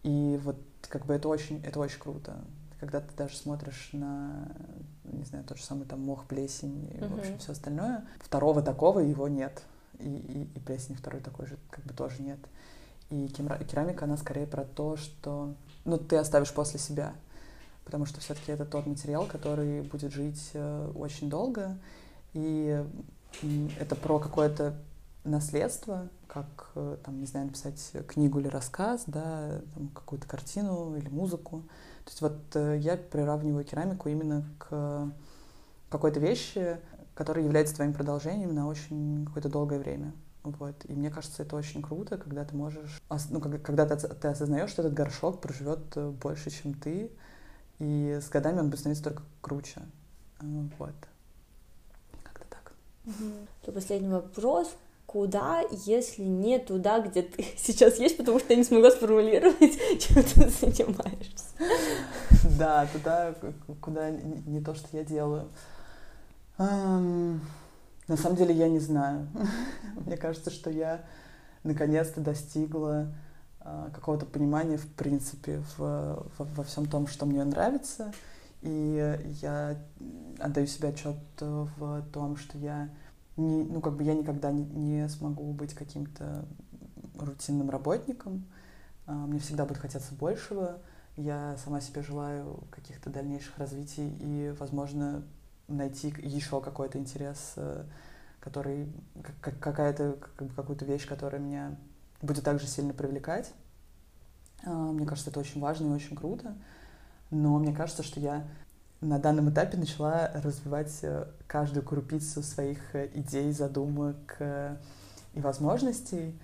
И вот как бы это очень, это очень круто. Когда ты даже смотришь на, не знаю, тот же самый там мох, плесень и, uh-huh. в общем, все остальное, второго такого его нет. И, и, и плесень второй такой же как бы тоже нет. И керамика, она скорее про то, что ну, ты оставишь после себя. Потому что все-таки это тот материал, который будет жить э, очень долго. И это про какое-то наследство, как, э, там, не знаю, написать книгу или рассказ, да, какую-то картину или музыку. То есть вот э, я приравниваю керамику именно к какой-то вещи, которая является твоим продолжением на очень какое-то долгое время. Вот. И мне кажется, это очень круто, когда ты можешь, ну, когда ты, ты осознаешь, что этот горшок проживет э, больше, чем ты, и с годами он будет становиться только круче. Вот. Как-то так. Угу. Последний вопрос куда, если не туда, где ты сейчас есть, потому что я не смогла сформулировать, чем ты занимаешься. Да, туда, куда не то, что я делаю. На самом деле я не знаю. Мне кажется, что я наконец-то достигла а, какого-то понимания, в принципе, в, во, во всем том, что мне нравится. И я отдаю себе отчет в том, что я не, ну, как бы я никогда не, не смогу быть каким-то рутинным работником. А, мне всегда будет хотеться большего. Я сама себе желаю каких-то дальнейших развитий и, возможно, найти еще какой-то интерес, э, который какая-то какую-то вещь, которая меня будет также сильно привлекать. А, мне кажется, это очень важно и очень круто. Но мне кажется, что я на данном этапе начала развивать э, каждую крупицу своих э, идей, задумок и возможностей.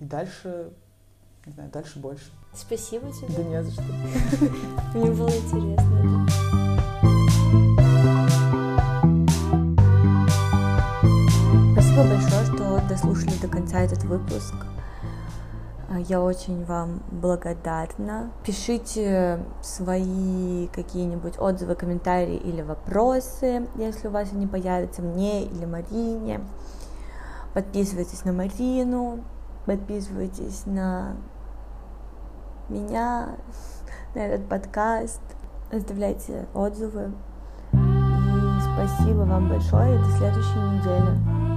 И дальше, не знаю, дальше больше. Спасибо тебе. Да не за что. Мне было интересно. Конца этот выпуск. А, я очень вам благодарна. Пишите свои какие-нибудь отзывы, комментарии или вопросы, если у вас они появятся мне или Марине. Подписывайтесь на Марину, подписывайтесь на меня, на этот подкаст, оставляйте отзывы. И спасибо вам большое до следующей недели.